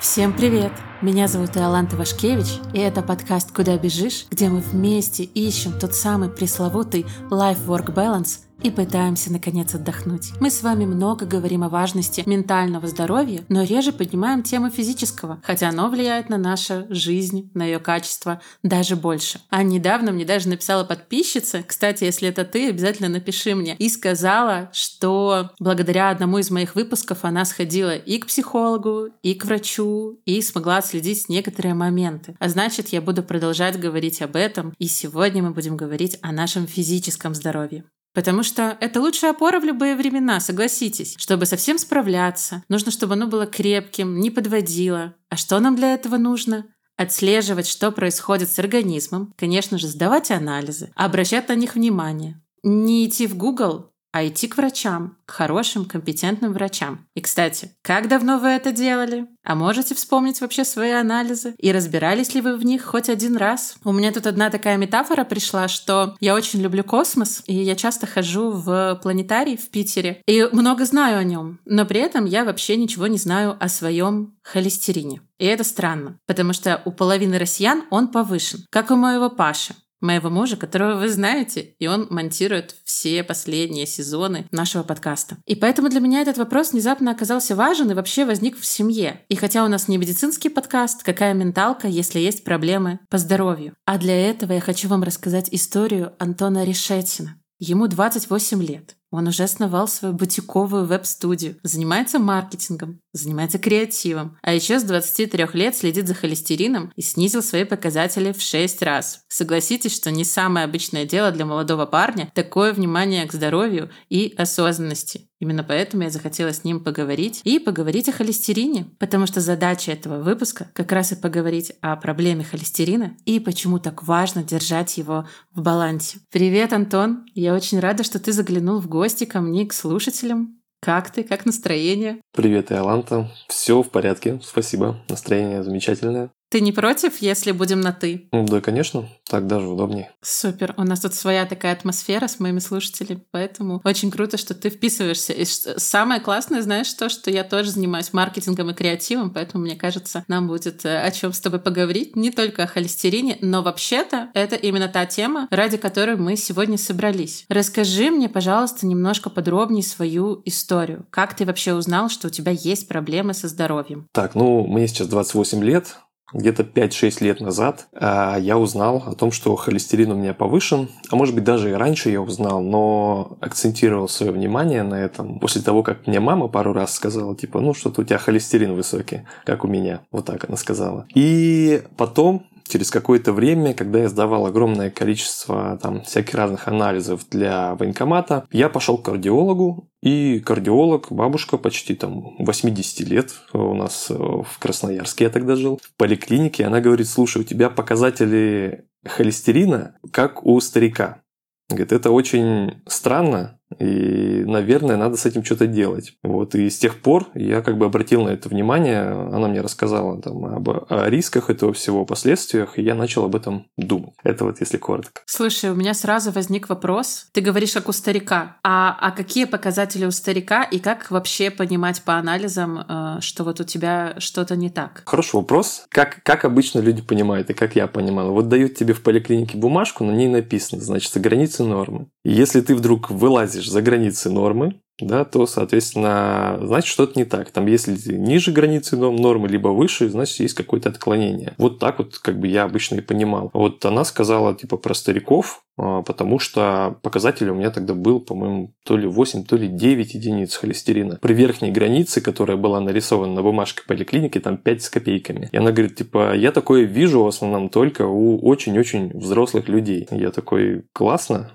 Всем привет! Меня зовут Иоланта Вашкевич, и это подкаст «Куда бежишь?», где мы вместе ищем тот самый пресловутый life-work balance – и пытаемся наконец отдохнуть. Мы с вами много говорим о важности ментального здоровья, но реже поднимаем тему физического, хотя оно влияет на нашу жизнь, на ее качество даже больше. А недавно мне даже написала подписчица, кстати, если это ты, обязательно напиши мне, и сказала, что благодаря одному из моих выпусков она сходила и к психологу, и к врачу, и смогла отследить некоторые моменты. А значит, я буду продолжать говорить об этом, и сегодня мы будем говорить о нашем физическом здоровье. Потому что это лучшая опора в любые времена, согласитесь. Чтобы совсем справляться, нужно, чтобы оно было крепким, не подводило. А что нам для этого нужно? Отслеживать, что происходит с организмом, конечно же, сдавать анализы, обращать на них внимание. Не идти в Google а идти к врачам, к хорошим, компетентным врачам. И, кстати, как давно вы это делали? А можете вспомнить вообще свои анализы? И разбирались ли вы в них хоть один раз? У меня тут одна такая метафора пришла, что я очень люблю космос, и я часто хожу в планетарий в Питере, и много знаю о нем, но при этом я вообще ничего не знаю о своем холестерине. И это странно, потому что у половины россиян он повышен, как у моего Паши моего мужа, которого вы знаете, и он монтирует все последние сезоны нашего подкаста. И поэтому для меня этот вопрос внезапно оказался важен и вообще возник в семье. И хотя у нас не медицинский подкаст, какая менталка, если есть проблемы по здоровью? А для этого я хочу вам рассказать историю Антона Решетина. Ему 28 лет. Он уже основал свою бутиковую веб-студию, занимается маркетингом, занимается креативом, а еще с 23 лет следит за холестерином и снизил свои показатели в 6 раз. Согласитесь, что не самое обычное дело для молодого парня такое внимание к здоровью и осознанности. Именно поэтому я захотела с ним поговорить и поговорить о холестерине, потому что задача этого выпуска как раз и поговорить о проблеме холестерина и почему так важно держать его в балансе. Привет, Антон! Я очень рада, что ты заглянул в гости ко мне, к слушателям. Как ты? Как настроение? Привет, Иоланта. Все в порядке, спасибо. Настроение замечательное. Ты не против, если будем на «ты»? Да, конечно. Так даже удобнее. Супер. У нас тут своя такая атмосфера с моими слушателями, поэтому очень круто, что ты вписываешься. И самое классное, знаешь, то, что я тоже занимаюсь маркетингом и креативом, поэтому, мне кажется, нам будет э, о чем с тобой поговорить. Не только о холестерине, но вообще-то это именно та тема, ради которой мы сегодня собрались. Расскажи мне, пожалуйста, немножко подробнее свою историю. Как ты вообще узнал, что у тебя есть проблемы со здоровьем? Так, ну, мне сейчас 28 лет где-то 5-6 лет назад а, я узнал о том, что холестерин у меня повышен. А может быть, даже и раньше я узнал, но акцентировал свое внимание на этом после того, как мне мама пару раз сказала, типа, ну, что-то у тебя холестерин высокий, как у меня. Вот так она сказала. И потом через какое-то время, когда я сдавал огромное количество там всяких разных анализов для военкомата, я пошел к кардиологу, и кардиолог, бабушка почти там 80 лет у нас э, в Красноярске я тогда жил, в поликлинике, она говорит, слушай, у тебя показатели холестерина как у старика. Говорит, это очень странно, и, наверное, надо с этим что-то делать. Вот. И с тех пор я как бы обратил на это внимание. Она мне рассказала там, об о рисках этого всего, последствиях, и я начал об этом думать. Это вот если коротко. Слушай, у меня сразу возник вопрос. Ты говоришь, как у старика. А, а какие показатели у старика и как вообще понимать по анализам, э, что вот у тебя что-то не так? Хороший вопрос. Как, как обычно люди понимают и как я понимал? Вот дают тебе в поликлинике бумажку, на ней написано, значит, границы нормы. И если ты вдруг вылазишь выходишь за границы нормы, да, то, соответственно, значит, что-то не так. Там, если ниже границы нормы, либо выше, значит, есть какое-то отклонение. Вот так вот, как бы я обычно и понимал. Вот она сказала, типа, про стариков, а, потому что показатель у меня тогда был, по-моему, то ли 8, то ли 9 единиц холестерина. При верхней границе, которая была нарисована на бумажке поликлиники, там 5 с копейками. И она говорит, типа, я такое вижу в основном только у очень-очень взрослых людей. Я такой, классно,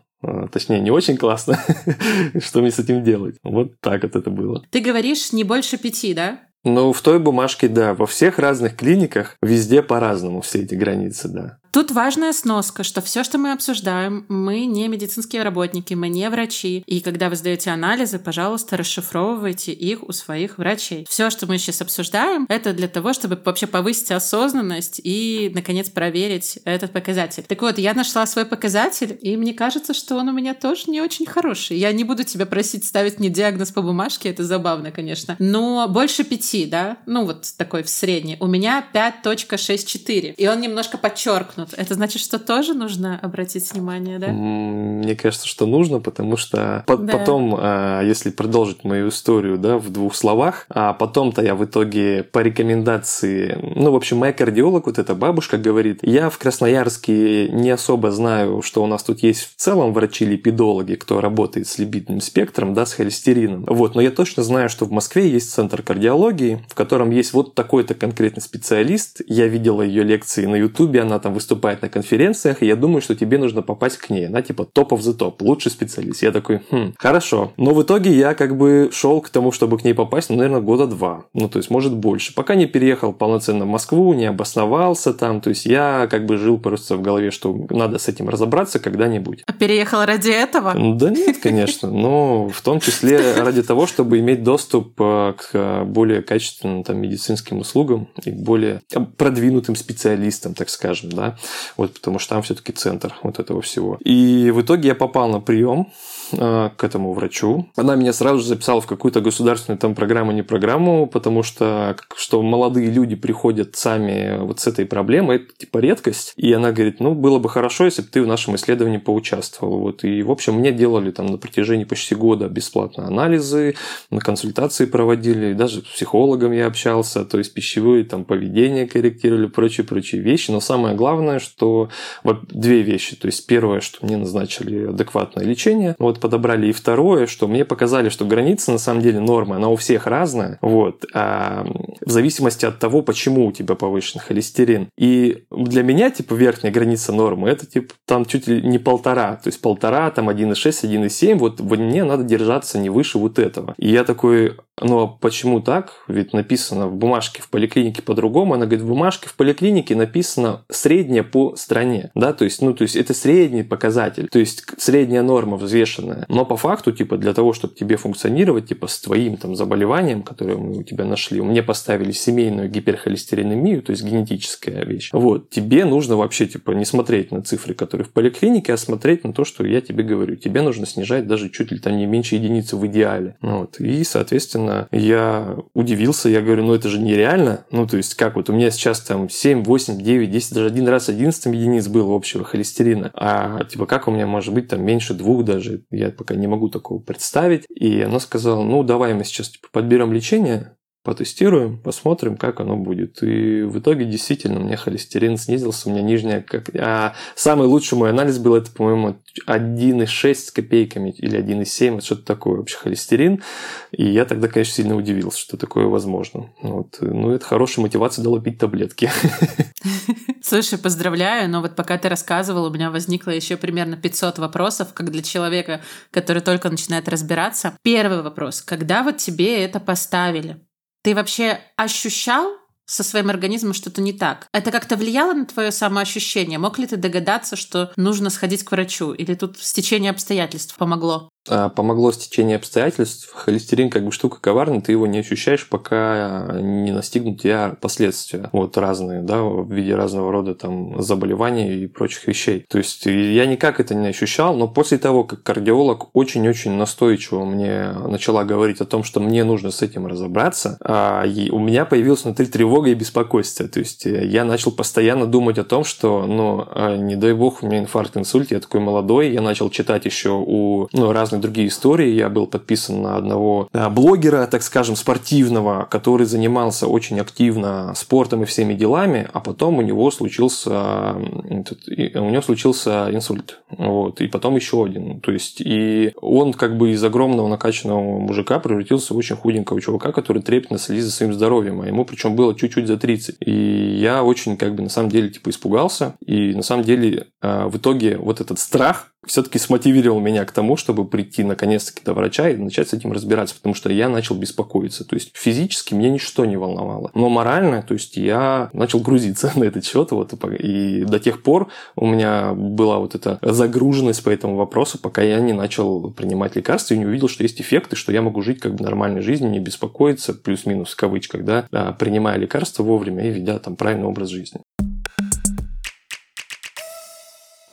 точнее, не очень классно. Что мне с этим делать? Вот так вот это было. Ты говоришь не больше пяти, да? Ну, в той бумажке, да. Во всех разных клиниках везде по-разному все эти границы, да. Тут важная сноска, что все, что мы обсуждаем, мы не медицинские работники, мы не врачи. И когда вы сдаете анализы, пожалуйста, расшифровывайте их у своих врачей. Все, что мы сейчас обсуждаем, это для того, чтобы вообще повысить осознанность и, наконец, проверить этот показатель. Так вот, я нашла свой показатель, и мне кажется, что он у меня тоже не очень хороший. Я не буду тебя просить ставить мне диагноз по бумажке, это забавно, конечно. Но больше пяти, да? Ну, вот такой в средний. У меня 5.64. И он немножко подчеркнут. Это значит, что тоже нужно обратить внимание, да? Мне кажется, что нужно, потому что по- да. потом, а, если продолжить мою историю, да, в двух словах, а потом-то я в итоге по рекомендации, ну, в общем, моя кардиолог, вот эта бабушка говорит, я в Красноярске не особо знаю, что у нас тут есть в целом врачи-липидологи, кто работает с липидным спектром, да, с холестерином. Вот, но я точно знаю, что в Москве есть центр кардиологии, в котором есть вот такой-то конкретный специалист. Я видела ее лекции на Ютубе, она там выступает на конференциях, и я думаю, что тебе нужно попасть к ней. Она типа топ of the top, лучший специалист. Я такой, хм, хорошо. Но в итоге я как бы шел к тому, чтобы к ней попасть, ну, наверное, года два. Ну, то есть, может, больше. Пока не переехал полноценно в Москву, не обосновался там. То есть, я как бы жил просто в голове, что надо с этим разобраться когда-нибудь. А переехал ради этого? Да нет, конечно. Но в том числе ради того, чтобы иметь доступ э, к более качественным там, медицинским услугам и более продвинутым специалистам, так скажем, да. Вот потому что там все-таки центр вот этого всего. И в итоге я попал на прием к этому врачу. Она меня сразу же записала в какую-то государственную там программу, не программу, потому что, что молодые люди приходят сами вот с этой проблемой, это типа редкость. И она говорит, ну, было бы хорошо, если бы ты в нашем исследовании поучаствовал. Вот. И, в общем, мне делали там на протяжении почти года бесплатно анализы, на консультации проводили, даже с психологом я общался, то есть пищевые там поведение корректировали, прочие-прочие вещи. Но самое главное, что вот две вещи. То есть первое, что мне назначили адекватное лечение, вот подобрали и второе, что мне показали, что граница на самом деле нормы, она у всех разная, вот, а в зависимости от того, почему у тебя повышен холестерин. И для меня, типа, верхняя граница нормы, это, типа, там чуть ли не полтора, то есть полтора, там 1,6, 1,7, вот мне надо держаться не выше вот этого. И я такой, ну а почему так? Ведь написано в бумажке в поликлинике по-другому. Она говорит, в бумажке в поликлинике написано средняя по стране. Да, то есть, ну, то есть это средний показатель, то есть средняя норма взвешенная. Но по факту, типа, для того, чтобы тебе функционировать, типа, с твоим там заболеванием, которое мы у тебя нашли, мне поставили семейную гиперхолестеринемию, то есть генетическая вещь. Вот, тебе нужно вообще, типа, не смотреть на цифры, которые в поликлинике, а смотреть на то, что я тебе говорю. Тебе нужно снижать даже чуть ли там не меньше единицы в идеале. Вот. И, соответственно, я удивился, я говорю, ну это же нереально. Ну, то есть, как вот у меня сейчас там 7, 8, 9, 10, даже один раз 11 единиц было общего холестерина. А типа, как у меня может быть там меньше двух даже? Я пока не могу такого представить. И она сказала, ну, давай мы сейчас типа, подберем лечение, потестируем, посмотрим, как оно будет. И в итоге действительно у меня холестерин снизился, у меня нижняя... Как... А самый лучший мой анализ был, это, по-моему, 1,6 с копейками или 1,7, вот что-то такое вообще холестерин. И я тогда, конечно, сильно удивился, что такое возможно. Вот. Ну, это хорошая мотивация дала пить таблетки. Слушай, поздравляю, но вот пока ты рассказывал, у меня возникло еще примерно 500 вопросов, как для человека, который только начинает разбираться. Первый вопрос. Когда вот тебе это поставили? Ты вообще ощущал со своим организмом что-то не так. Это как-то влияло на твое самоощущение? Мог ли ты догадаться, что нужно сходить к врачу? Или тут стечение обстоятельств помогло? А, помогло стечение обстоятельств. Холестерин как бы штука коварная, ты его не ощущаешь, пока не настигнут тебя последствия. Вот разные, да, в виде разного рода там заболеваний и прочих вещей. То есть я никак это не ощущал, но после того, как кардиолог очень-очень настойчиво мне начала говорить о том, что мне нужно с этим разобраться, а, у меня появилась внутри тревога и беспокойство. То есть я начал постоянно думать о том, что, ну, а, не дай бог, у меня инфаркт, инсульт, я такой молодой, я начал читать еще у ну, разных разные другие истории. Я был подписан на одного э, блогера, так скажем, спортивного, который занимался очень активно спортом и всеми делами, а потом у него случился, у него случился инсульт. Вот, и потом еще один. То есть, и он как бы из огромного накачанного мужика превратился в очень худенького чувака, который трепетно следит за своим здоровьем, а ему причем было чуть-чуть за 30. И я очень как бы на самом деле типа испугался, и на самом деле в итоге вот этот страх все-таки смотивировал меня к тому, чтобы прийти наконец-таки до врача и начать с этим разбираться, потому что я начал беспокоиться. То есть физически меня ничто не волновало. Но морально, то есть я начал грузиться на этот счет. Вот, и до тех пор у меня была вот эта загруженность по этому вопросу, пока я не начал принимать лекарства и не увидел, что есть эффекты, что я могу жить как бы нормальной жизнью, не беспокоиться, плюс-минус в кавычках, да, а, принимая лекарства вовремя и ведя там правильный образ жизни.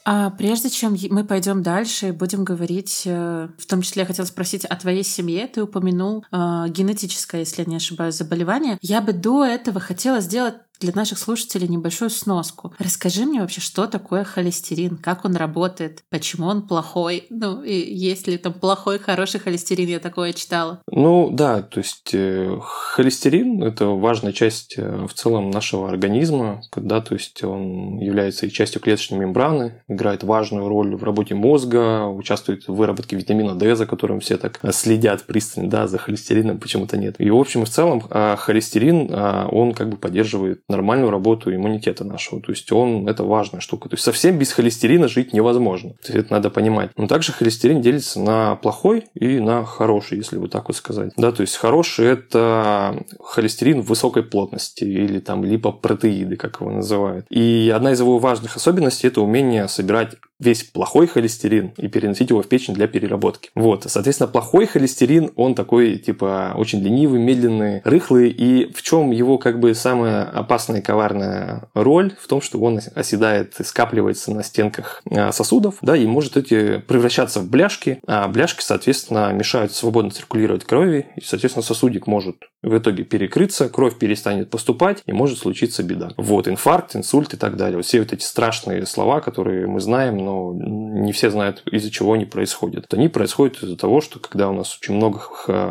А прежде чем мы пойдем дальше и будем говорить, э, в том числе я хотела спросить о твоей семье, ты упомянул э, генетическое, если я не ошибаюсь, заболевание. Я бы до этого хотела сделать для наших слушателей небольшую сноску. Расскажи мне вообще, что такое холестерин, как он работает, почему он плохой, ну и есть ли там плохой, хороший холестерин, я такое читала. Ну да, то есть э, холестерин – это важная часть э, в целом нашего организма, да, то есть он является и частью клеточной мембраны, играет важную роль в работе мозга, участвует в выработке витамина D, за которым все так следят пристально, да, за холестерином почему-то нет. И в общем и в целом а, холестерин, а, он как бы поддерживает нормальную работу иммунитета нашего. То есть он это важная штука. То есть совсем без холестерина жить невозможно. То есть это надо понимать. Но также холестерин делится на плохой и на хороший, если вот так вот сказать. Да, то есть хороший это холестерин высокой плотности или там липопротеиды, как его называют. И одна из его важных особенностей это умение собирать весь плохой холестерин и переносить его в печень для переработки. Вот, соответственно, плохой холестерин, он такой, типа, очень ленивый, медленный, рыхлый, и в чем его, как бы, самая опасная и коварная роль? В том, что он оседает и скапливается на стенках а, сосудов, да, и может эти превращаться в бляшки, а бляшки, соответственно, мешают свободно циркулировать крови, и, соответственно, сосудик может в итоге перекрыться, кровь перестанет поступать, и может случиться беда. Вот, инфаркт, инсульт и так далее. Вот все вот эти страшные слова, которые мы знаем, но не все знают, из-за чего они происходят. Они происходят из-за того, что когда у нас очень много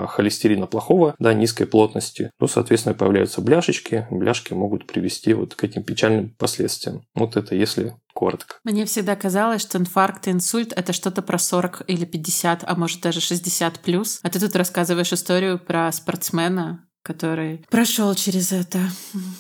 холестерина плохого, да, низкой плотности, ну, соответственно, появляются бляшечки, бляшки могут привести вот к этим печальным последствиям. Вот это если коротко. Мне всегда казалось, что инфаркт и инсульт — это что-то про 40 или 50, а может даже 60 плюс. А ты тут рассказываешь историю про спортсмена, который прошел через это.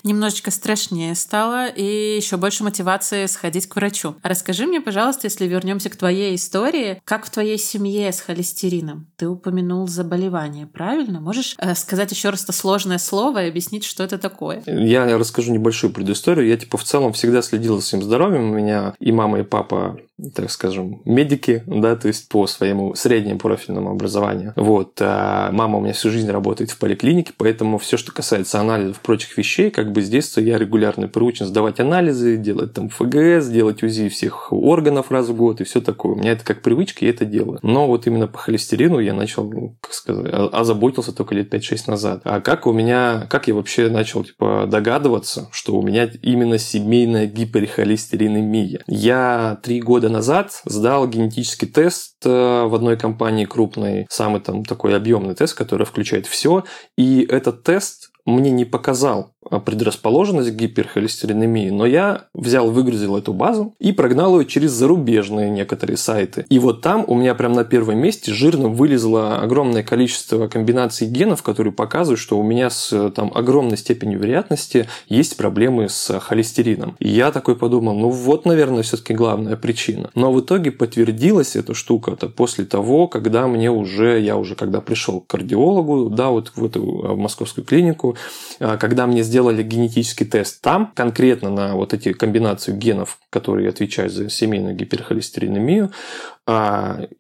Немножечко страшнее стало и еще больше мотивации сходить к врачу. Расскажи мне, пожалуйста, если вернемся к твоей истории, как в твоей семье с холестерином? Ты упомянул заболевание, правильно? Можешь э, сказать еще раз это сложное слово и объяснить, что это такое? Я расскажу небольшую предысторию. Я типа в целом всегда следил за своим здоровьем. У меня и мама, и папа так скажем, медики, да, то есть по своему среднему профильному образованию. Вот. А мама у меня всю жизнь работает в поликлинике, поэтому все, что касается анализов прочих вещей, как бы с детства я регулярно приучен сдавать анализы, делать там ФГС, делать УЗИ всех органов раз в год и все такое. У меня это как привычка, я это делаю. Но вот именно по холестерину я начал, как сказать, озаботился только лет 5-6 назад. А как у меня, как я вообще начал типа догадываться, что у меня именно семейная гиперхолестеринемия? Я три года назад сдал генетический тест э, в одной компании крупной, самый там такой объемный тест, который включает все. И этот тест мне не показал предрасположенность к гиперхолестеринемии, но я взял, выгрузил эту базу и прогнал ее через зарубежные некоторые сайты. И вот там у меня прям на первом месте жирно вылезло огромное количество комбинаций генов, которые показывают, что у меня с там, огромной степенью вероятности есть проблемы с холестерином. И я такой подумал, ну вот, наверное, все-таки главная причина. Но в итоге подтвердилась эта штука -то после того, когда мне уже, я уже когда пришел к кардиологу, да, вот в эту в московскую клинику, а, когда мне сделали генетический тест там, конкретно на вот эти комбинацию генов, которые отвечают за семейную гиперхолестеринемию,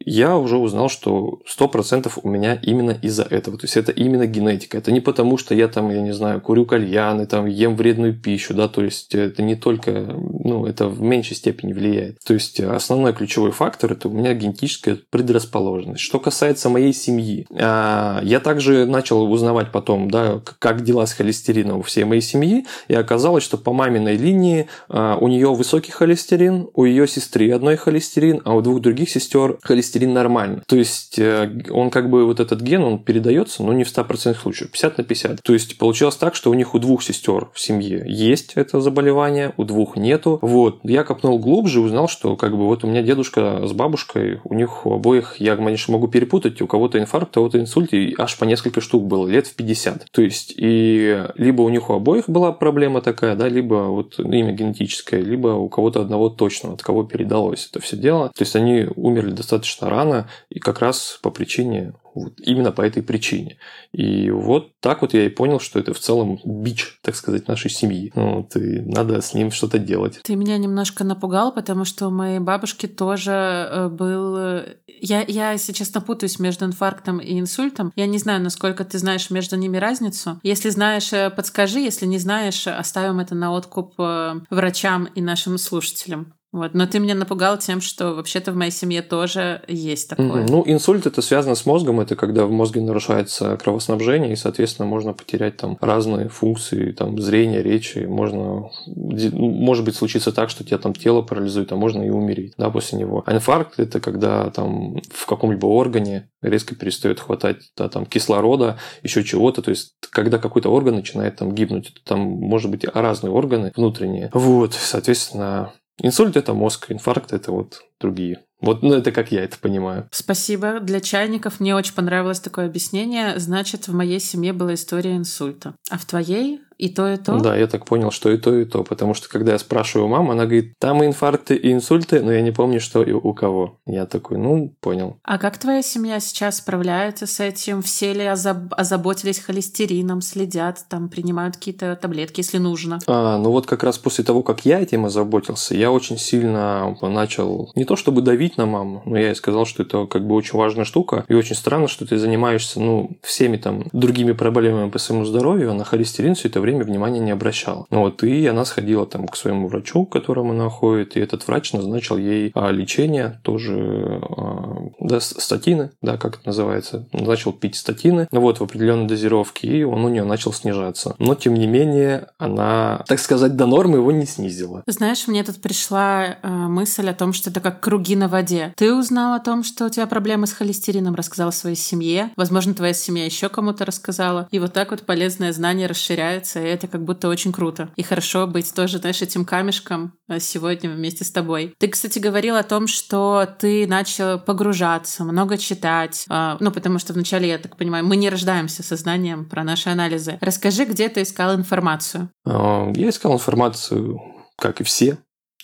я уже узнал, что 100% у меня именно из-за этого. То есть это именно генетика. Это не потому, что я там, я не знаю, курю кальяны, там ем вредную пищу, да, то есть это не только, ну, это в меньшей степени влияет. То есть основной ключевой фактор – это у меня генетическая предрасположенность. Что касается моей семьи, а, я также начал узнавать потом, да, как дела с холестерином у всей моей семьи, и оказалось, что по маминой линии а, у нее высокий холестерин, у ее сестры одной холестерин, а у двух других сестер сестер холестерин нормально. То есть э, он как бы вот этот ген, он передается, но не в 100% случаев, 50 на 50. То есть получилось так, что у них у двух сестер в семье есть это заболевание, у двух нету. Вот. Я копнул глубже узнал, что как бы вот у меня дедушка с бабушкой, у них у обоих, я, конечно, могу перепутать, у кого-то инфаркт, у кого-то инсульт, и аж по несколько штук было, лет в 50. То есть, и либо у них у обоих была проблема такая, да, либо вот имя генетическое, либо у кого-то одного точно, от кого передалось это все дело. То есть, они умерли достаточно рано, и как раз по причине вот именно по этой причине. И вот так вот я и понял, что это в целом бич, так сказать, нашей семьи. Ну вот, и надо с ним что-то делать. Ты меня немножко напугал, потому что у моей бабушки тоже э, был... Э, я, я, если честно, путаюсь между инфарктом и инсультом. Я не знаю, насколько ты знаешь между ними разницу. Если знаешь, э, подскажи. Если не знаешь, оставим это на откуп врачам и нашим слушателям. Вот. Но ты меня напугал тем, что вообще-то в моей семье тоже есть такое. Ну, инсульт это связано с мозгом, это когда в мозге нарушается кровоснабжение, и, соответственно, можно потерять там разные функции, там зрение, речи, можно, может быть, случиться так, что тебя там тело парализует, а можно и умереть, да, после него. А инфаркт это когда там в каком-либо органе резко перестает хватать да, там кислорода, еще чего-то, то есть когда какой-то орган начинает там гибнуть, там может быть разные органы внутренние. Вот, соответственно, Инсульт – это мозг, инфаркт – это вот другие. Вот, ну, это как я это понимаю. Спасибо. Для чайников мне очень понравилось такое объяснение. Значит, в моей семье была история инсульта. А в твоей и то, и то? Да, я так понял, что и то, и то. Потому что, когда я спрашиваю маму, она говорит, там и инфаркты, и инсульты, но я не помню, что и у кого. Я такой, ну, понял. А как твоя семья сейчас справляется с этим? Все ли озаб- озаботились холестерином, следят, там, принимают какие-то таблетки, если нужно? А, ну вот как раз после того, как я этим озаботился, я очень сильно начал, не то чтобы давить на маму, но я ей сказал, что это как бы очень важная штука, и очень странно, что ты занимаешься, ну, всеми там другими проблемами по своему здоровью, а на холестерин все это время время внимания не обращала. Ну вот, и она сходила там к своему врачу, к которому она ходит, и этот врач назначил ей а, лечение, тоже а, да, статины, да, как это называется, начал пить статины, ну вот, в определенной дозировке, и он у нее начал снижаться. Но, тем не менее, она, так сказать, до нормы его не снизила. Знаешь, мне тут пришла э, мысль о том, что это как круги на воде. Ты узнал о том, что у тебя проблемы с холестерином, рассказала своей семье. Возможно, твоя семья еще кому-то рассказала. И вот так вот полезное знание расширяется, и это как будто очень круто. И хорошо быть тоже, знаешь, этим камешком э, сегодня вместе с тобой. Ты, кстати, говорил о том, что ты начал погружаться, много читать. Э, ну, потому что вначале, я так понимаю, мы не рождаемся со знанием про наши анализы. Расскажи, где ты искал информацию? А, я искал информацию, как и все,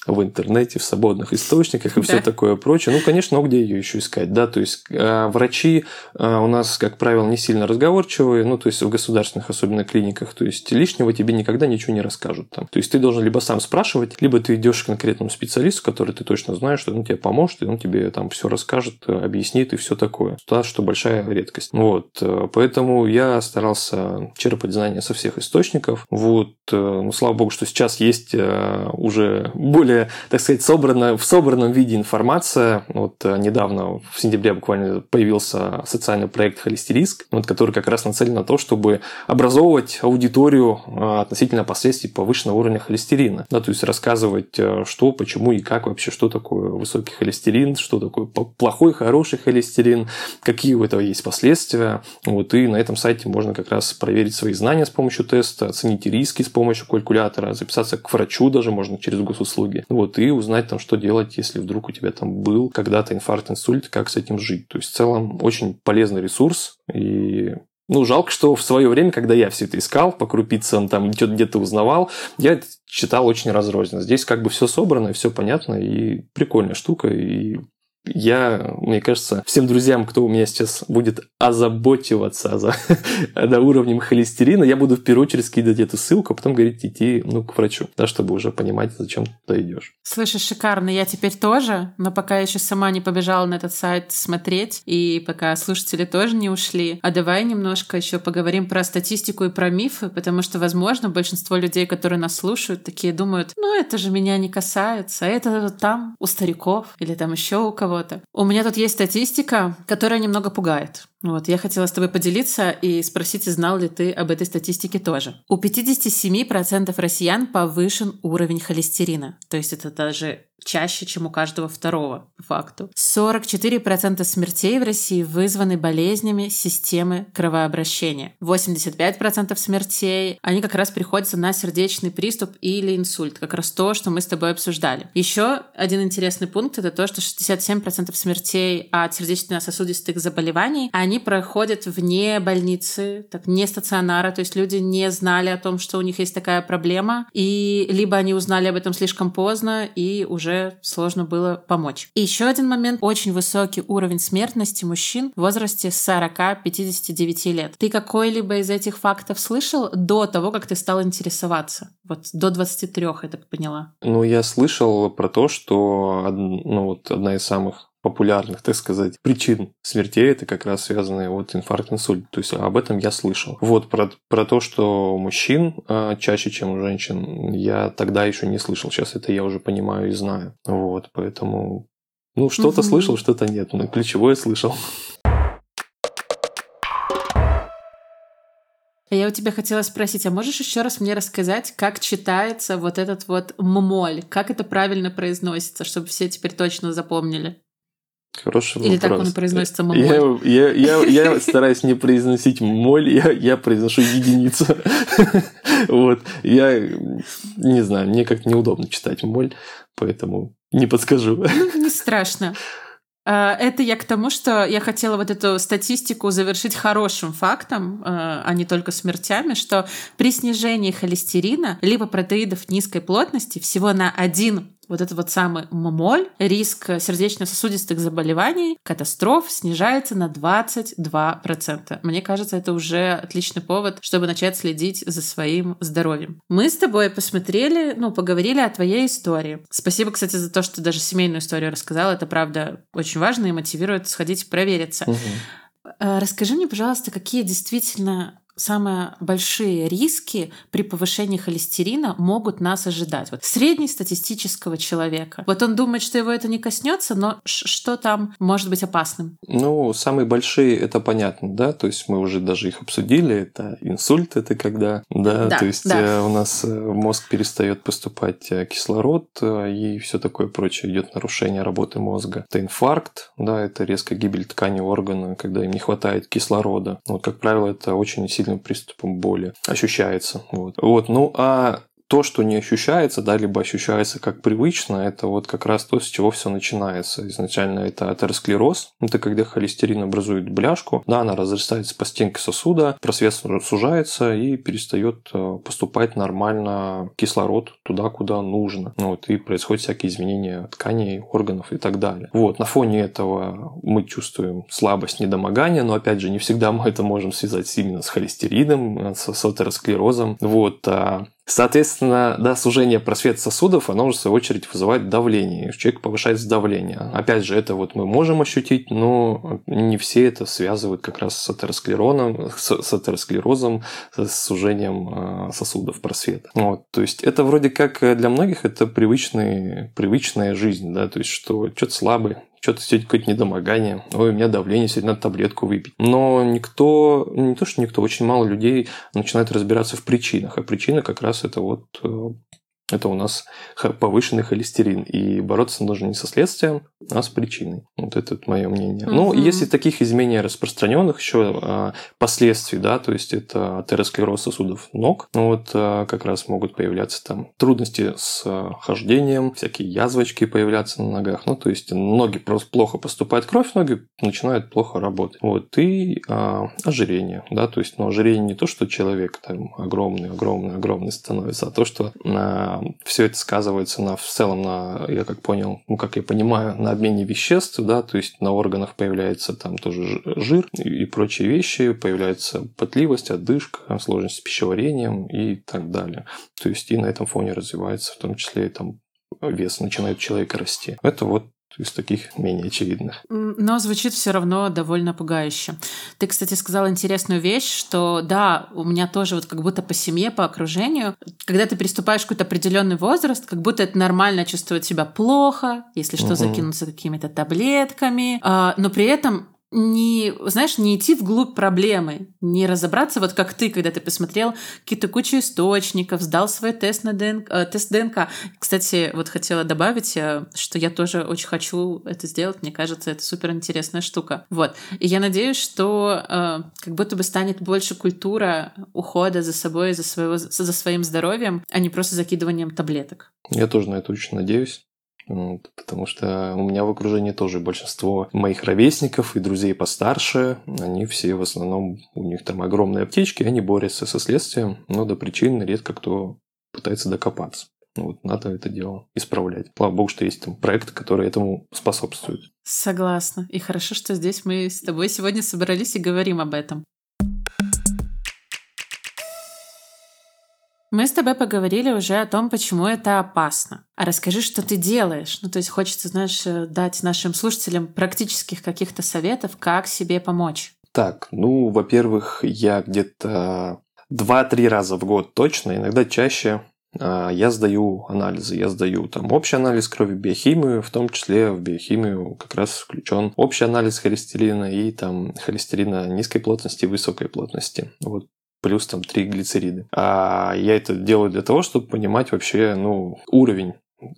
в интернете, в свободных источниках и все такое прочее. Ну, конечно, где ее еще искать, да, то есть э, врачи э, у нас, как правило, не сильно разговорчивые, ну, то есть в государственных, особенно клиниках, то есть лишнего тебе никогда ничего не расскажут там. То есть ты должен либо сам спрашивать, либо ты идешь к конкретному специалисту, который ты точно знаешь, что он тебе поможет, и он тебе там все расскажет, объяснит и все такое. То, что большая редкость. Вот, э, поэтому я старался черпать знания со всех источников. Вот, ну, слава богу, что сейчас есть уже более так сказать, собрана, в собранном виде информация. Вот э, недавно, в сентябре буквально появился социальный проект «Холестериск», вот, который как раз нацелен на то, чтобы образовывать аудиторию э, относительно последствий повышенного уровня холестерина. Да, то есть рассказывать, э, что, почему и как вообще, что такое высокий холестерин, что такое плохой, хороший холестерин, какие у этого есть последствия. Вот, и на этом сайте можно как раз проверить свои знания с помощью теста, оценить риски с помощью калькулятора, записаться к врачу даже можно через госуслуги. Вот, и узнать там, что делать, если вдруг у тебя там был когда-то инфаркт, инсульт, как с этим жить. То есть, в целом, очень полезный ресурс. И ну, жалко, что в свое время, когда я все это искал, по крупицам там где-то узнавал, я читал очень разрозненно. Здесь как бы все собрано, все понятно, и прикольная штука, и я, мне кажется, всем друзьям, кто у меня сейчас будет озаботиваться за, до уровнем холестерина, я буду в первую очередь скидывать эту ссылку, а потом говорить идти ну, к врачу, да, чтобы уже понимать, зачем ты идешь. Слышишь, шикарно. Я теперь тоже, но пока я еще сама не побежала на этот сайт смотреть, и пока слушатели тоже не ушли. А давай немножко еще поговорим про статистику и про мифы, потому что, возможно, большинство людей, которые нас слушают, такие думают, ну, это же меня не касается, а это там у стариков или там еще у кого кого-то. У меня тут есть статистика, которая немного пугает. Вот, я хотела с тобой поделиться и спросить, знал ли ты об этой статистике тоже. У 57% россиян повышен уровень холестерина. То есть это даже чаще, чем у каждого второго, по факту. 44% смертей в России вызваны болезнями системы кровообращения. 85% смертей, они как раз приходятся на сердечный приступ или инсульт. Как раз то, что мы с тобой обсуждали. Еще один интересный пункт — это то, что 67% смертей от сердечно-сосудистых заболеваний, они проходят вне больницы, так, не стационара, то есть люди не знали о том, что у них есть такая проблема, и либо они узнали об этом слишком поздно, и уже сложно было помочь. И еще один момент. Очень высокий уровень смертности мужчин в возрасте 40-59 лет. Ты какой-либо из этих фактов слышал до того, как ты стал интересоваться? Вот до 23, я так поняла. Ну, я слышал про то, что ну, вот одна из самых популярных, так сказать, причин смертей это как раз связанные вот инфаркт, инсульт. То есть об этом я слышал. Вот про, про то, что у мужчин э, чаще, чем у женщин, я тогда еще не слышал. Сейчас это я уже понимаю и знаю. Вот, поэтому ну, что-то угу. слышал, что-то нет. Ну, ключевое слышал. Я у тебя хотела спросить, а можешь еще раз мне рассказать, как читается вот этот вот ммоль? Как это правильно произносится, чтобы все теперь точно запомнили? Хороший Или вопрос. так он произносится моль? Я, я, я, я стараюсь не произносить моль, я, я произношу единицу. Вот. Я не знаю, мне как неудобно читать моль, поэтому не подскажу. Ну, не страшно. А, это я к тому, что я хотела вот эту статистику завершить хорошим фактом, а, а не только смертями, что при снижении холестерина либо протеидов низкой плотности всего на один вот этот вот самый моль, риск сердечно-сосудистых заболеваний, катастроф снижается на 22%. Мне кажется, это уже отличный повод, чтобы начать следить за своим здоровьем. Мы с тобой посмотрели, ну, поговорили о твоей истории. Спасибо, кстати, за то, что даже семейную историю рассказала. Это, правда, очень важно и мотивирует сходить провериться. Угу. Расскажи мне, пожалуйста, какие действительно самые большие риски при повышении холестерина могут нас ожидать. Вот среднестатистического человека. Вот он думает, что его это не коснется, но что там может быть опасным? Ну, самые большие, это понятно, да, то есть мы уже даже их обсудили, это инсульт, это когда, да, да то есть да. Э, у нас э, мозг перестает поступать э, кислород и все такое прочее, идет нарушение работы мозга. Это инфаркт, да, это резкая гибель ткани органа, когда им не хватает кислорода. Вот, как правило, это очень сильно сильным приступом боли ощущается. Вот. вот. Ну, а то, что не ощущается, да, либо ощущается как привычно, это вот как раз то, с чего все начинается. Изначально это атеросклероз. Это когда холестерин образует бляшку, да, она разрастается по стенке сосуда, просвет сужается и перестает э, поступать нормально кислород туда, куда нужно. Вот, и происходят всякие изменения тканей, органов и так далее. Вот, на фоне этого мы чувствуем слабость, недомогание, но опять же, не всегда мы это можем связать именно с холестерином, с, с атеросклерозом. Вот, а Соответственно, да, сужение просвета сосудов, оно уже в свою очередь вызывает давление. У человека повышается давление. Опять же, это вот мы можем ощутить, но не все это связывают как раз с атеросклерозом, с, с атеросклерозом, с сужением э, сосудов просвета. Вот. То есть это вроде как для многих это привычный, привычная жизнь, да, то есть что что-то слабый, что-то сегодня какое-то недомогание, ой, у меня давление, сегодня надо таблетку выпить. Но никто, не то что никто, очень мало людей начинает разбираться в причинах, а причина как раз это вот э, это у нас повышенный холестерин. И бороться нужно не со следствием, а с причиной. Вот это мое мнение. Mm-hmm. Ну, если таких изменений распространенных еще а, последствий, да, то есть это атеросклероз сосудов ног, ну вот а, как раз могут появляться там трудности с а, хождением, всякие язвочки появляться на ногах. Ну, то есть ноги просто плохо поступает кровь, ноги начинают плохо работать. Вот, и а, ожирение, да, то есть, но ожирение не то, что человек там огромный, огромный, огромный становится, а то, что а, все это сказывается на, в целом на, я как понял, ну, как я понимаю, на обмене веществ, да, то есть на органах появляется там тоже жир и, и прочие вещи, появляется потливость, отдышка, сложность с пищеварением и так далее. То есть и на этом фоне развивается в том числе и там вес начинает человека расти. Это вот из таких менее очевидных. Но звучит все равно довольно пугающе. Ты, кстати, сказал интересную вещь, что да, у меня тоже вот как будто по семье, по окружению, когда ты приступаешь к какой-то определенный возраст, как будто это нормально чувствовать себя плохо, если что, угу. закинуться какими-то таблетками, а, но при этом не, знаешь, не идти вглубь проблемы, не разобраться, вот как ты, когда ты посмотрел какие-то кучу источников, сдал свой тест на ДНК, э, тест ДНК. Кстати, вот хотела добавить, э, что я тоже очень хочу это сделать. Мне кажется, это супер интересная штука. Вот. И я надеюсь, что э, как будто бы станет больше культура ухода за собой, за, своего, за своим здоровьем, а не просто закидыванием таблеток. Я тоже на это очень надеюсь. Потому что у меня в окружении тоже большинство моих ровесников и друзей постарше, они все в основном, у них там огромные аптечки, они борются со следствием, но до причин редко кто пытается докопаться. Вот, надо это дело исправлять. Слава богу, что есть там проекты, которые этому способствуют. Согласна. И хорошо, что здесь мы с тобой сегодня собрались и говорим об этом. Мы с тобой поговорили уже о том, почему это опасно. А расскажи, что ты делаешь. Ну, то есть хочется, знаешь, э, дать нашим слушателям практических каких-то советов, как себе помочь. Так, ну, во-первых, я где-то 2-3 раза в год точно, иногда чаще а, я сдаю анализы. Я сдаю там общий анализ крови, биохимию, в том числе в биохимию как раз включен общий анализ холестерина и там холестерина низкой плотности высокой плотности. Вот плюс там триглицериды. А я это делаю для того, чтобы понимать вообще, ну, уровень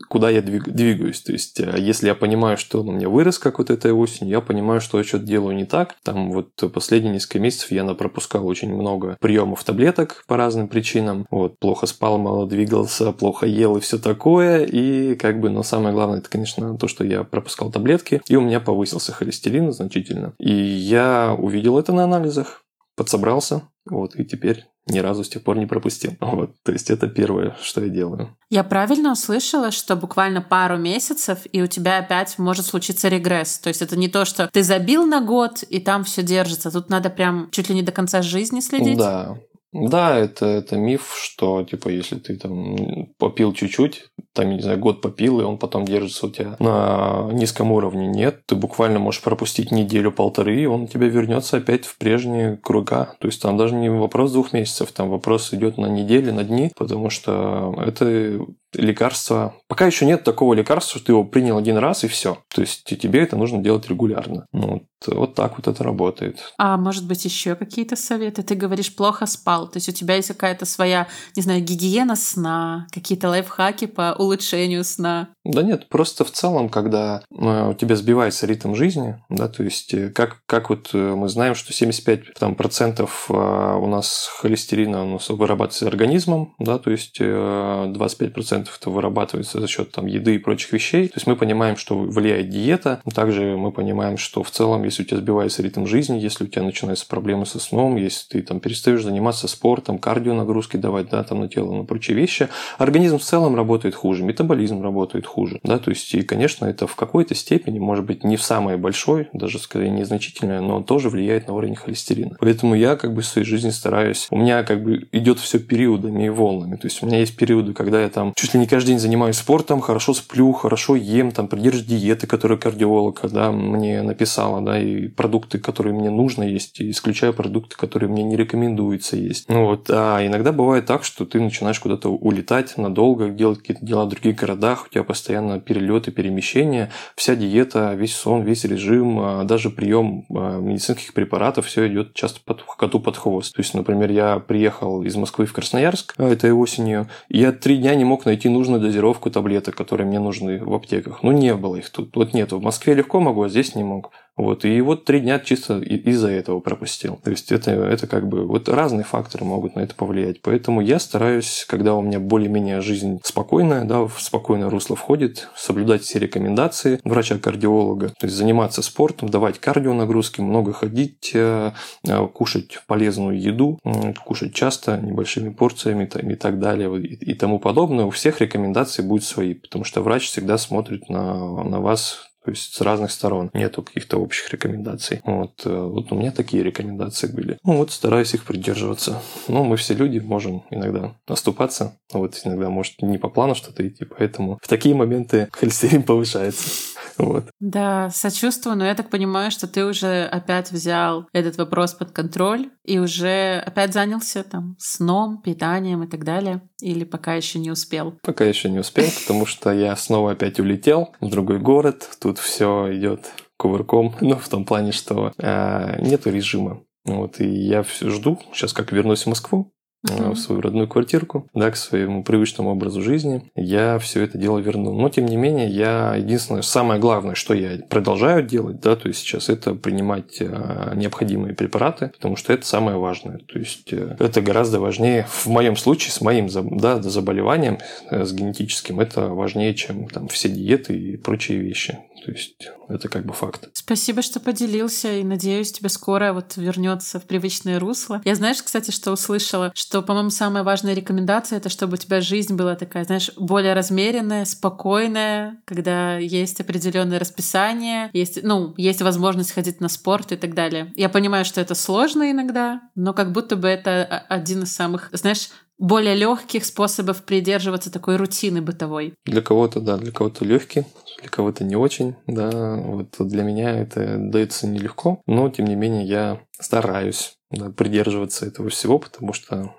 куда я двигаюсь. То есть, э, если я понимаю, что он у меня вырос, как вот этой осенью, я понимаю, что я что-то делаю не так. Там вот последние несколько месяцев я пропускал очень много приемов таблеток по разным причинам. Вот, плохо спал, мало двигался, плохо ел и все такое. И как бы, но самое главное, это, конечно, то, что я пропускал таблетки, и у меня повысился холестерин значительно. И я увидел это на анализах, подсобрался, вот, и теперь ни разу с тех пор не пропустил. Вот, то есть это первое, что я делаю. Я правильно услышала, что буквально пару месяцев, и у тебя опять может случиться регресс. То есть это не то, что ты забил на год, и там все держится. Тут надо прям чуть ли не до конца жизни следить. Да, да, это, это миф, что, типа, если ты там попил чуть-чуть, там, не знаю, год попил, и он потом держится у тебя на низком уровне. Нет, ты буквально можешь пропустить неделю-полторы, и он у тебя вернется опять в прежние круга. То есть там даже не вопрос двух месяцев, там вопрос идет на недели, на дни, потому что это лекарство. Пока еще нет такого лекарства, что ты его принял один раз и все. То есть тебе это нужно делать регулярно. Ну, вот, вот так вот это работает. А может быть еще какие-то советы? Ты говоришь, плохо спал. То есть у тебя есть какая-то своя, не знаю, гигиена сна, какие-то лайфхаки по улучшению сна? Да нет, просто в целом, когда э, у тебя сбивается ритм жизни, да, то есть э, как, как вот э, мы знаем, что 75 там, процентов у нас холестерина у нас вырабатывается организмом, да, то есть 25 процентов это вырабатывается за счет там еды и прочих вещей. То есть мы понимаем, что влияет диета. Также мы понимаем, что в целом, если у тебя сбивается ритм жизни, если у тебя начинаются проблемы со сном, если ты там перестаешь заниматься спортом, кардио нагрузки давать, да, там на тело, на прочие вещи, организм в целом работает хуже, метаболизм работает хуже хуже. Да? То есть, и, конечно, это в какой-то степени, может быть, не в самой большой, даже скорее незначительное, но тоже влияет на уровень холестерина. Поэтому я как бы в своей жизни стараюсь... У меня как бы идет все периодами и волнами. То есть, у меня есть периоды, когда я там чуть ли не каждый день занимаюсь спортом, хорошо сплю, хорошо ем, там, придерживаюсь диеты, которую кардиолог да, мне написала, да, и продукты, которые мне нужно есть, и исключаю продукты, которые мне не рекомендуется есть. Ну вот, а иногда бывает так, что ты начинаешь куда-то улетать надолго, делать какие-то дела в других городах, у тебя постоянно перелеты, перемещения, вся диета, весь сон, весь режим, а, даже прием а, медицинских препаратов, все идет часто под, коту под хвост. То есть, например, я приехал из Москвы в Красноярск а, этой осенью, и я три дня не мог найти нужную дозировку таблеток, которые мне нужны в аптеках. Ну, не было их тут. Вот нету. В Москве легко могу, а здесь не мог. Вот, и вот три дня чисто из-за этого пропустил. То есть это, это как бы вот разные факторы могут на это повлиять. Поэтому я стараюсь, когда у меня более-менее жизнь спокойная, да, в спокойное русло входит, соблюдать все рекомендации врача-кардиолога, то есть заниматься спортом, давать кардионагрузки, много ходить, э, э, кушать полезную еду, кушать часто, небольшими порциями и так далее и тому подобное. У всех рекомендации будут свои, потому что врач всегда смотрит на, на вас то есть с разных сторон. Нету каких-то общих рекомендаций. Вот, э, вот у меня такие рекомендации были. Ну вот стараюсь их придерживаться. Но мы все люди, можем иногда наступаться. Вот иногда может не по плану что-то идти, поэтому в такие моменты холестерин повышается. Вот. Да, сочувствую, но я так понимаю, что ты уже опять взял этот вопрос под контроль и уже опять занялся там сном, питанием и так далее? Или пока еще не успел? Пока еще не успел, потому что я снова опять улетел в другой город. Тут все идет кувырком, ну, в том плане, что э, нету режима. Вот, и я все жду, сейчас как вернусь в Москву. В свою родную квартирку, да, к своему привычному образу жизни, я все это дело верну. Но, тем не менее, я единственное, самое главное, что я продолжаю делать, да, то есть сейчас это принимать э, необходимые препараты, потому что это самое важное. То есть э, это гораздо важнее, в моем случае, с моим да, заболеванием, э, с генетическим, это важнее, чем там все диеты и прочие вещи. То есть это как бы факт. Спасибо, что поделился, и надеюсь, тебе скоро вот вернется в привычное русло. Я знаешь, кстати, что услышала, что, по-моему, самая важная рекомендация это чтобы у тебя жизнь была такая, знаешь, более размеренная, спокойная, когда есть определенное расписание, есть, ну, есть возможность ходить на спорт и так далее. Я понимаю, что это сложно иногда, но как будто бы это один из самых, знаешь, более легких способов придерживаться такой рутины бытовой. Для кого-то, да, для кого-то легкий, для кого-то не очень, да. Вот для меня это дается нелегко, но тем не менее я стараюсь да, придерживаться этого всего, потому что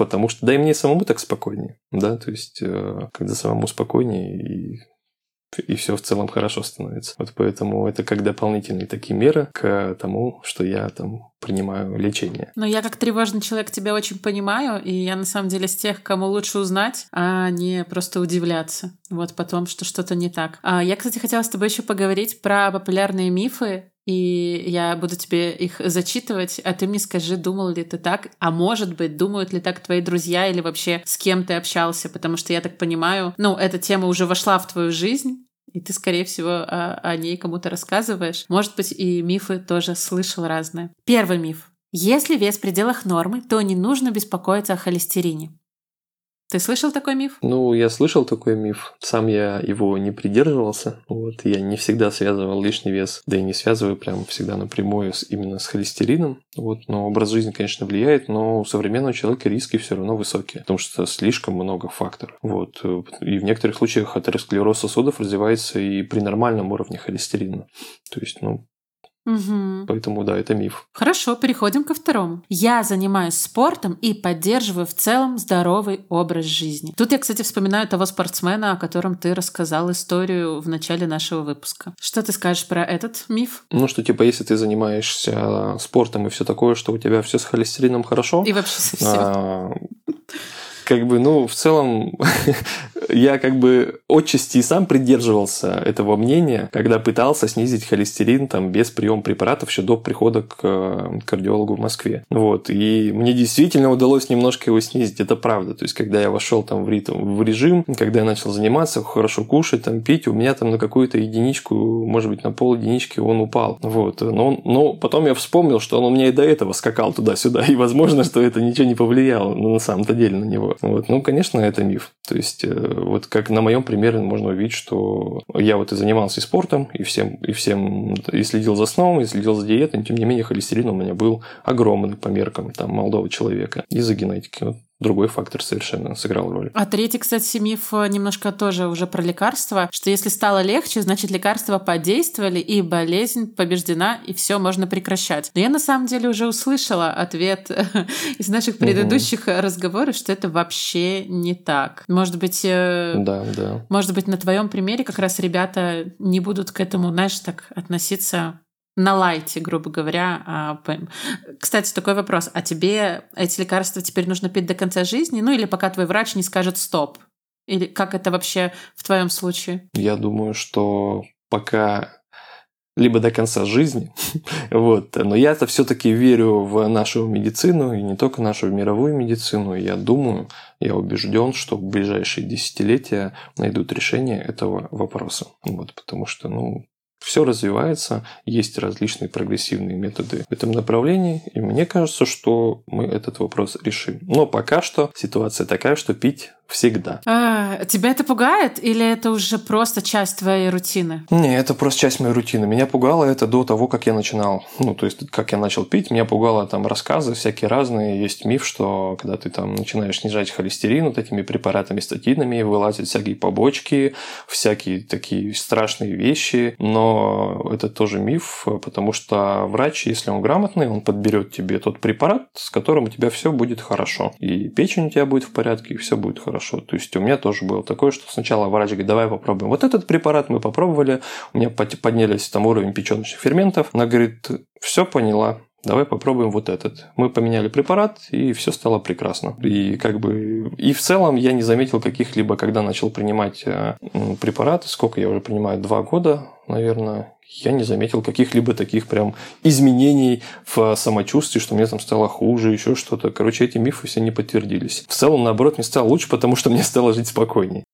потому что да и мне самому так спокойнее, да, то есть э, когда самому спокойнее и и все в целом хорошо становится. Вот поэтому это как дополнительные такие меры к тому, что я там принимаю лечение. Но я как тревожный человек тебя очень понимаю, и я на самом деле с тех, кому лучше узнать, а не просто удивляться вот потом, что что-то не так. А я, кстати, хотела с тобой еще поговорить про популярные мифы, и я буду тебе их зачитывать, а ты мне скажи, думал ли ты так, а может быть, думают ли так твои друзья или вообще с кем ты общался, потому что я так понимаю, ну, эта тема уже вошла в твою жизнь, и ты, скорее всего, о, о ней кому-то рассказываешь. Может быть, и мифы тоже слышал разные. Первый миф. Если вес в пределах нормы, то не нужно беспокоиться о холестерине. Ты слышал такой миф? Ну, я слышал такой миф. Сам я его не придерживался. Вот, я не всегда связывал лишний вес, да и не связываю прям всегда напрямую с, именно с холестерином. Вот, но образ жизни, конечно, влияет, но у современного человека риски все равно высокие, потому что слишком много факторов. Вот, и в некоторых случаях атеросклероз сосудов развивается и при нормальном уровне холестерина. То есть, ну, Угу. Поэтому да, это миф. Хорошо, переходим ко второму. Я занимаюсь спортом и поддерживаю в целом здоровый образ жизни. Тут я, кстати, вспоминаю того спортсмена, о котором ты рассказал историю в начале нашего выпуска. Что ты скажешь про этот миф? Ну, что типа, если ты занимаешься спортом и все такое, что у тебя все с холестерином хорошо. И вообще совсем. А, как бы, ну, в целом, я как бы отчасти и сам придерживался этого мнения, когда пытался снизить холестерин там без приема препаратов еще до прихода к э, кардиологу в Москве. Вот. И мне действительно удалось немножко его снизить, это правда. То есть, когда я вошел там в ритм, в режим, когда я начал заниматься, хорошо кушать, там пить, у меня там на какую-то единичку, может быть, на пол единички он упал. Вот. Но, но потом я вспомнил, что он у меня и до этого скакал туда-сюда, и возможно, что это ничего не повлияло на самом-то деле на него. Вот. Ну, конечно, это миф. То есть, э, вот как на моем примере можно увидеть, что я вот и занимался и спортом, и всем, и всем, и следил за сном, и следил за диетой, тем не менее холестерин у меня был огромный по меркам там молодого человека из-за генетики. Вот другой фактор совершенно сыграл роль. А третий, кстати, миф э, немножко тоже уже про лекарства, что если стало легче, значит лекарства подействовали, и болезнь побеждена, и все можно прекращать. Но я на самом деле уже услышала ответ из наших предыдущих угу. разговоров, что это вообще не так. Может быть, э, да, да. может быть, на твоем примере как раз ребята не будут к этому, знаешь, так относиться на лайте, грубо говоря. А, кстати, такой вопрос. А тебе эти лекарства теперь нужно пить до конца жизни? Ну или пока твой врач не скажет «стоп»? Или как это вообще в твоем случае? Я думаю, что пока либо до конца жизни. вот. Но я-то все-таки верю в нашу медицину, и не только нашу мировую медицину. Я думаю, я убежден, что в ближайшие десятилетия найдут решение этого вопроса. Вот, потому что, ну, все развивается, есть различные прогрессивные методы в этом направлении, и мне кажется, что мы этот вопрос решим. Но пока что ситуация такая, что пить всегда. А, тебя это пугает или это уже просто часть твоей рутины? Не, это просто часть моей рутины. Меня пугало это до того, как я начинал. Ну, то есть, как я начал пить, меня пугало там рассказы всякие разные. Есть миф, что когда ты там начинаешь снижать холестерин вот этими препаратами, статинами, вылазят всякие побочки, всякие такие страшные вещи. Но это тоже миф, потому что врач, если он грамотный, он подберет тебе тот препарат, с которым у тебя все будет хорошо. И печень у тебя будет в порядке, и все будет хорошо хорошо. То есть у меня тоже было такое, что сначала врач говорит, давай попробуем вот этот препарат, мы попробовали, у меня поднялись там уровень печеночных ферментов. Она говорит, все поняла, давай попробуем вот этот. Мы поменяли препарат, и все стало прекрасно. И как бы и в целом я не заметил каких-либо, когда начал принимать э, препараты, сколько я уже принимаю, два года, наверное, я не заметил каких-либо таких прям изменений в самочувствии, что мне там стало хуже, еще что-то. Короче, эти мифы все не подтвердились. В целом, наоборот, мне стало лучше, потому что мне стало жить спокойнее.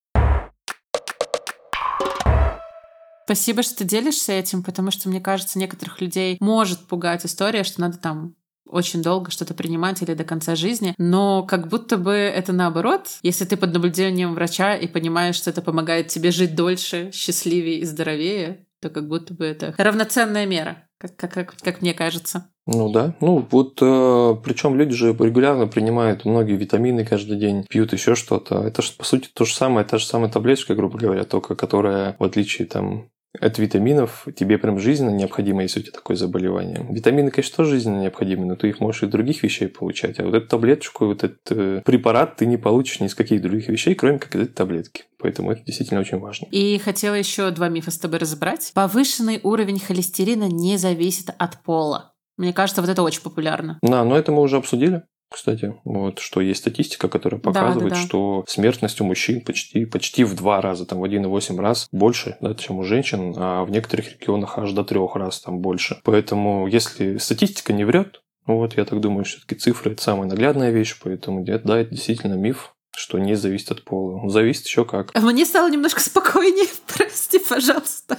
Спасибо, что делишься этим, потому что, мне кажется, некоторых людей может пугать история, что надо там очень долго что-то принимать или до конца жизни, но как будто бы это наоборот. Если ты под наблюдением врача и понимаешь, что это помогает тебе жить дольше, счастливее и здоровее, то как будто бы это равноценная мера, как, как, как, как мне кажется. Ну да. Ну вот э, причем люди же регулярно принимают многие витамины каждый день, пьют еще что-то. Это же по сути то же самое, та же самая таблеточка, грубо говоря, только которая в отличие там от витаминов тебе прям жизненно необходимо, если у тебя такое заболевание. Витамины, конечно, тоже жизненно необходимы, но ты их можешь из других вещей получать. А вот эту таблеточку, вот этот э, препарат ты не получишь ни из каких других вещей, кроме как из этой таблетки. Поэтому это действительно очень важно. И хотела еще два мифа с тобой разобрать. Повышенный уровень холестерина не зависит от пола. Мне кажется, вот это очень популярно. Да, но это мы уже обсудили кстати, вот, что есть статистика, которая показывает, да, да, да. что смертность у мужчин почти, почти в два раза, там в 1,8 раз больше, да, чем у женщин, а в некоторых регионах аж до трех раз там больше. Поэтому, если статистика не врет, вот, я так думаю, все-таки цифры – это самая наглядная вещь, поэтому, да, это действительно миф, что не зависит от пола. Зависит еще как. А мне стало немножко спокойнее, прости, пожалуйста.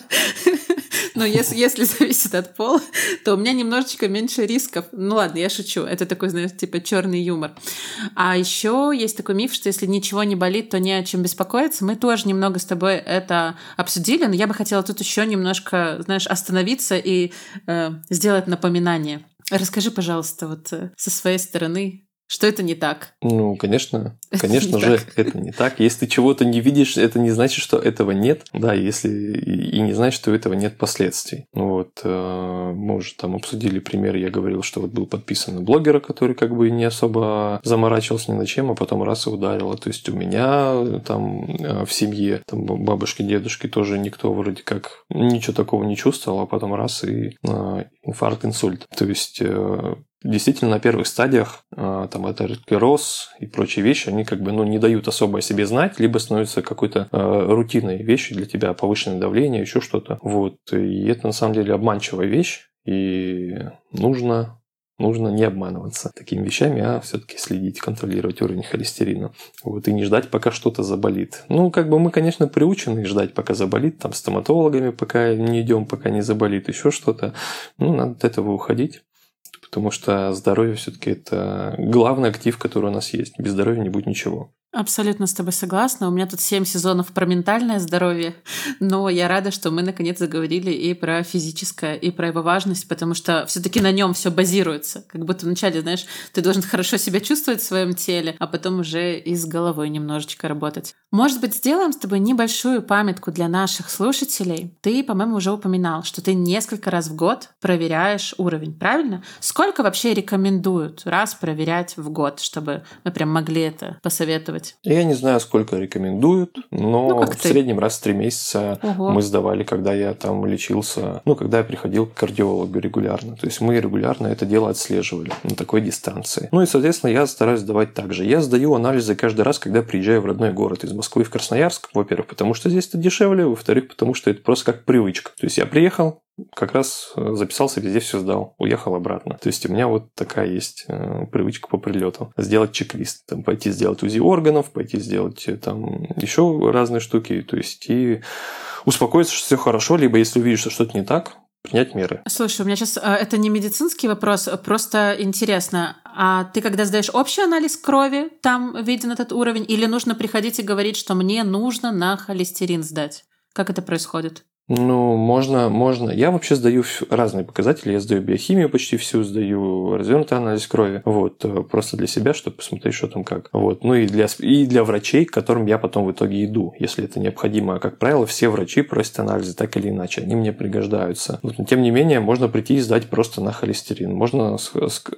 Но если, если зависит от пола, то у меня немножечко меньше рисков. Ну ладно, я шучу. Это такой, знаешь, типа черный юмор. А еще есть такой миф, что если ничего не болит, то не о чем беспокоиться. Мы тоже немного с тобой это обсудили, но я бы хотела тут еще немножко, знаешь, остановиться и э, сделать напоминание. Расскажи, пожалуйста, вот э, со своей стороны, что это не так? Ну, конечно, конечно же, это не так. Если ты чего-то не видишь, это не значит, что этого нет. Да, если и не значит, что этого нет последствий. Ну вот, э, мы уже там обсудили пример, я говорил, что вот был подписан на блогера, который как бы не особо заморачивался ни на чем, а потом раз и ударило. То есть у меня там э, в семье, там бабушки, дедушки тоже никто вроде как ничего такого не чувствовал, а потом раз и э, инфаркт, инсульт. То есть действительно на первых стадиях а, там атеросклероз и прочие вещи, они как бы ну, не дают особо о себе знать, либо становятся какой-то э, рутинной вещью для тебя, повышенное давление, еще что-то. Вот. И это на самом деле обманчивая вещь, и нужно нужно не обманываться такими вещами, а все-таки следить, контролировать уровень холестерина. Вот, и не ждать, пока что-то заболит. Ну, как бы мы, конечно, приучены ждать, пока заболит, там, стоматологами, пока не идем, пока не заболит, еще что-то. Ну, надо от этого уходить потому что здоровье все-таки это главный актив, который у нас есть. Без здоровья не будет ничего. Абсолютно с тобой согласна. У меня тут семь сезонов про ментальное здоровье, но я рада, что мы наконец заговорили и про физическое, и про его важность, потому что все таки на нем все базируется. Как будто вначале, знаешь, ты должен хорошо себя чувствовать в своем теле, а потом уже и с головой немножечко работать. Может быть, сделаем с тобой небольшую памятку для наших слушателей. Ты, по-моему, уже упоминал, что ты несколько раз в год проверяешь уровень, правильно? Сколько вообще рекомендуют раз проверять в год, чтобы мы прям могли это посоветовать? Делать? Я не знаю, сколько рекомендуют, но ну, в ты? среднем раз в три месяца Ого. мы сдавали, когда я там лечился, ну, когда я приходил к кардиологу регулярно. То есть мы регулярно это дело отслеживали на такой дистанции. Ну и, соответственно, я стараюсь сдавать так же. Я сдаю анализы каждый раз, когда приезжаю в родной город из Москвы в Красноярск. Во-первых, потому что здесь это дешевле, во-вторых, потому что это просто как привычка. То есть я приехал, как раз э, записался, везде все сдал, уехал обратно. То есть у меня вот такая есть э, привычка по прилету. Сделать чек-лист, там, пойти сделать УЗИ органов, пойти сделать э, там еще разные штуки, то есть и успокоиться, что все хорошо, либо если увидишь, что что-то не так, принять меры. Слушай, у меня сейчас это не медицинский вопрос, просто интересно. А ты когда сдаешь общий анализ крови, там виден этот уровень, или нужно приходить и говорить, что мне нужно на холестерин сдать? Как это происходит? Ну, можно, можно. Я вообще сдаю разные показатели. Я сдаю биохимию почти всю, сдаю развернутый анализ крови. Вот, э, просто для себя, чтобы посмотреть, что там как. Вот. Ну и для, и для врачей, к которым я потом в итоге иду, если это необходимо. А, как правило, все врачи просят анализы так или иначе. Они мне пригождаются. Вот. Но тем не менее, можно прийти и сдать просто на холестерин. Можно,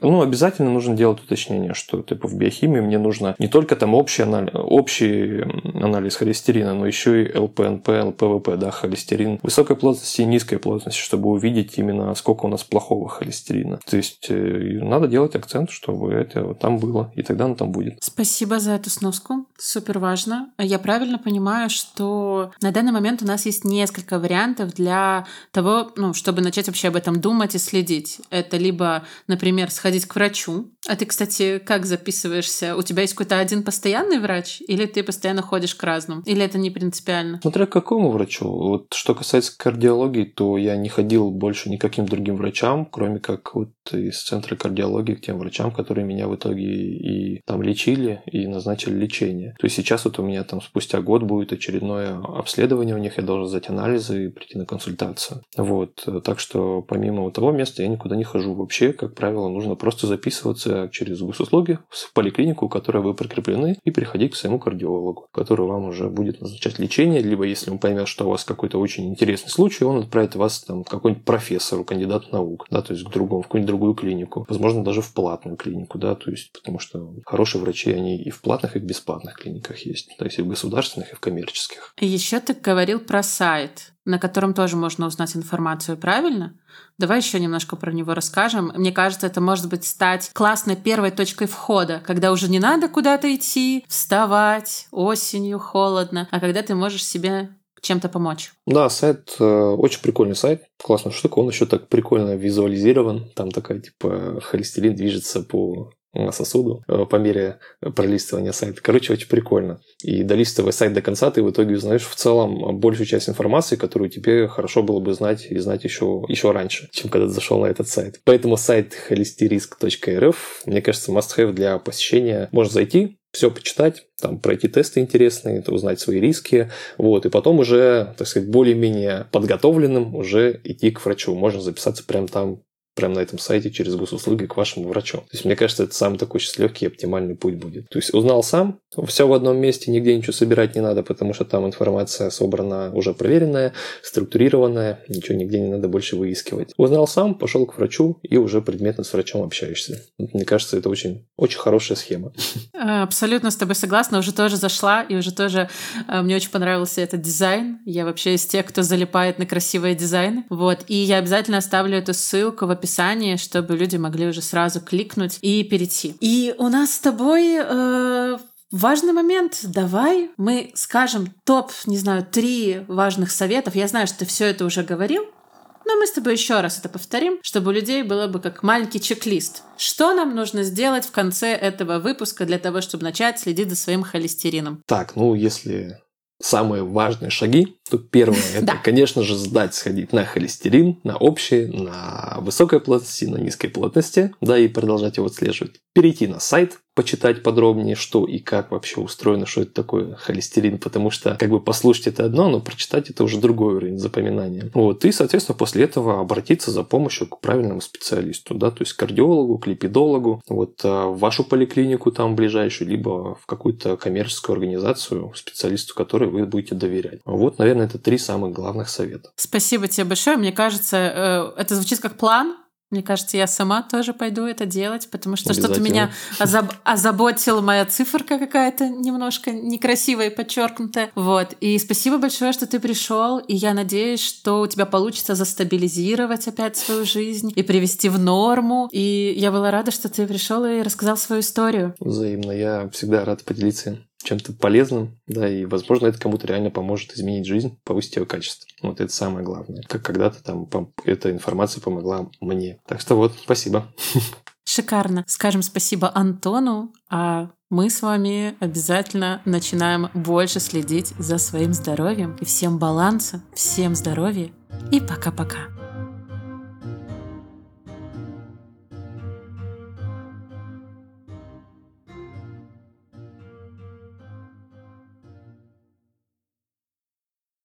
ну, обязательно нужно делать уточнение, что типа в биохимии мне нужно не только там общий анализ, общий анализ холестерина, но еще и ЛПНП, ЛПВП, да, холестерин высокой плотности и низкой плотности, чтобы увидеть именно сколько у нас плохого холестерина. То есть э, надо делать акцент, чтобы это там было, и тогда оно там будет. Спасибо за эту сноску. Супер важно. Я правильно понимаю, что на данный момент у нас есть несколько вариантов для того, ну, чтобы начать вообще об этом думать и следить. Это либо, например, сходить к врачу. А ты, кстати, как записываешься? У тебя есть какой-то один постоянный врач? Или ты постоянно ходишь к разным? Или это не принципиально? Смотря к какому врачу. Вот что касается кардиологии, то я не ходил больше никаким другим врачам, кроме как вот из центра кардиологии к тем врачам, которые меня в итоге и там лечили, и назначили лечение. То есть сейчас вот у меня там спустя год будет очередное обследование у них, я должен сдать анализы и прийти на консультацию. Вот. Так что помимо того места я никуда не хожу. Вообще, как правило, нужно просто записываться через госуслуги в поликлинику, в которой вы прикреплены, и приходить к своему кардиологу, который вам уже будет назначать лечение, либо если он поймет, что у вас какой-то очень интересный случай, он отправит вас там, к какому-нибудь профессору, кандидату наук, да, то есть к другому, в какую-нибудь другую клинику. Возможно, даже в платную клинику, да, то есть потому что хорошие врачи, они и в платных, и в бесплатных клиниках есть. То есть и в государственных, и в коммерческих. Еще ты говорил про сайт на котором тоже можно узнать информацию, правильно? Давай еще немножко про него расскажем. Мне кажется, это может быть стать классной первой точкой входа, когда уже не надо куда-то идти, вставать, осенью холодно, а когда ты можешь себе чем-то помочь. Да, сайт э, очень прикольный сайт, классная штука, он еще так прикольно визуализирован, там такая типа холестерин движется по э, сосуду э, по мере пролистывания сайта. Короче, очень прикольно. И долистывая сайт до конца, ты в итоге узнаешь в целом большую часть информации, которую тебе хорошо было бы знать и знать еще, еще раньше, чем когда ты зашел на этот сайт. Поэтому сайт холестериск.рф, мне кажется, must-have для посещения. Можно зайти, все почитать, там, пройти тесты интересные, узнать свои риски, вот, и потом уже, так сказать, более-менее подготовленным уже идти к врачу. Можно записаться прямо там прямо на этом сайте через госуслуги к вашему врачу. То есть, мне кажется, это самый такой сейчас легкий и оптимальный путь будет. То есть, узнал сам, все в одном месте, нигде ничего собирать не надо, потому что там информация собрана уже проверенная, структурированная, ничего нигде не надо больше выискивать. Узнал сам, пошел к врачу и уже предметно с врачом общаешься. Мне кажется, это очень, очень хорошая схема. Э, абсолютно с тобой согласна, уже тоже зашла, и уже тоже э, мне очень понравился этот дизайн. Я вообще из тех, кто залипает на красивые дизайны. Вот, и я обязательно оставлю эту ссылку в описании описании, чтобы люди могли уже сразу кликнуть и перейти. И у нас с тобой э, Важный момент. Давай мы скажем топ, не знаю, три важных советов. Я знаю, что ты все это уже говорил, но мы с тобой еще раз это повторим, чтобы у людей было бы как маленький чек-лист. Что нам нужно сделать в конце этого выпуска для того, чтобы начать следить за своим холестерином? Так, ну если самые важные шаги, то первое – это, конечно же, сдать, сходить на холестерин, на общий, на высокой плотности, на низкой плотности, да, и продолжать его отслеживать. Перейти на сайт, почитать подробнее, что и как вообще устроено, что это такое холестерин, потому что как бы послушать это одно, но прочитать это уже другой уровень запоминания. Вот, и, соответственно, после этого обратиться за помощью к правильному специалисту, да, то есть кардиологу, к липидологу, вот а, в вашу поликлинику там ближайшую, либо в какую-то коммерческую организацию, специалисту, которой вы будете доверять. Вот, наверное, это три самых главных совета. Спасибо тебе большое. Мне кажется, э, это звучит как план, мне кажется, я сама тоже пойду это делать, потому что что-то меня озаб- озаботила моя циферка какая-то немножко некрасивая и подчеркнутая. Вот. И спасибо большое, что ты пришел. И я надеюсь, что у тебя получится застабилизировать опять свою жизнь и привести в норму. И я была рада, что ты пришел и рассказал свою историю. Взаимно. Я всегда рад поделиться чем-то полезным, да, и, возможно, это кому-то реально поможет изменить жизнь, повысить ее качество. Вот это самое главное. Как когда-то там эта информация помогла мне. Так что вот, спасибо. Шикарно. Скажем спасибо Антону, а мы с вами обязательно начинаем больше следить за своим здоровьем. И всем баланса, всем здоровья и пока-пока.